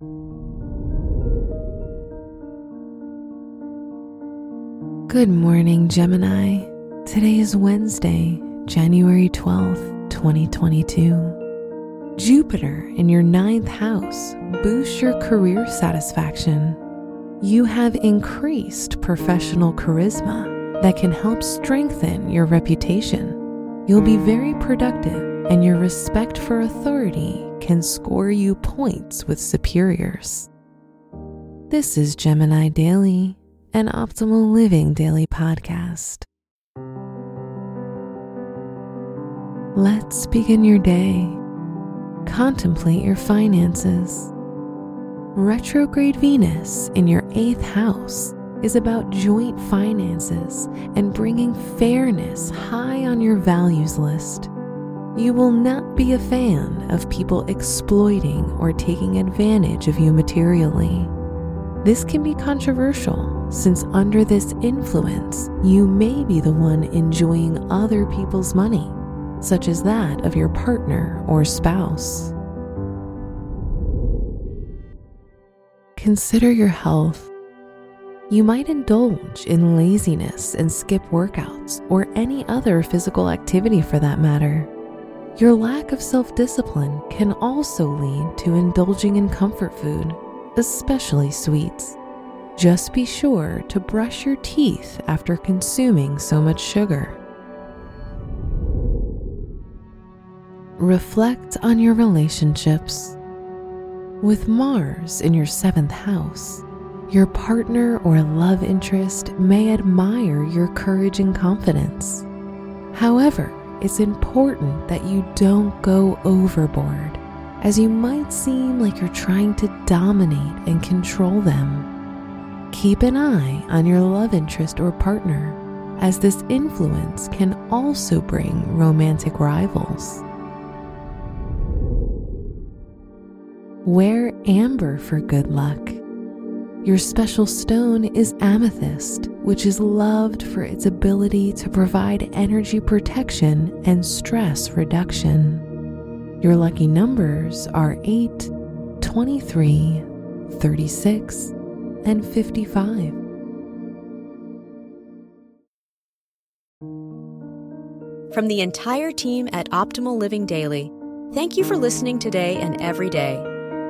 Good morning, Gemini. Today is Wednesday, January 12th, 2022. Jupiter in your ninth house boosts your career satisfaction. You have increased professional charisma that can help strengthen your reputation. You'll be very productive, and your respect for authority can score you points with superiors. This is Gemini Daily an Optimal Living Daily podcast. Let's begin your day. Contemplate your finances. Retrograde Venus in your eighth house is about joint finances and bringing fairness high on your values list. You will not be a fan of people exploiting or taking advantage of you materially. This can be controversial since under this influence, you may be the one enjoying other people's money, such as that of your partner or spouse. Consider your health. You might indulge in laziness and skip workouts or any other physical activity for that matter. Your lack of self discipline can also lead to indulging in comfort food, especially sweets. Just be sure to brush your teeth after consuming so much sugar. Reflect on your relationships. With Mars in your seventh house, your partner or love interest may admire your courage and confidence. However, it's important that you don't go overboard, as you might seem like you're trying to dominate and control them. Keep an eye on your love interest or partner, as this influence can also bring romantic rivals. Wear amber for good luck. Your special stone is amethyst, which is loved for its ability to provide energy protection and stress reduction. Your lucky numbers are 8, 23, 36, and 55. From the entire team at Optimal Living Daily, thank you for listening today and every day.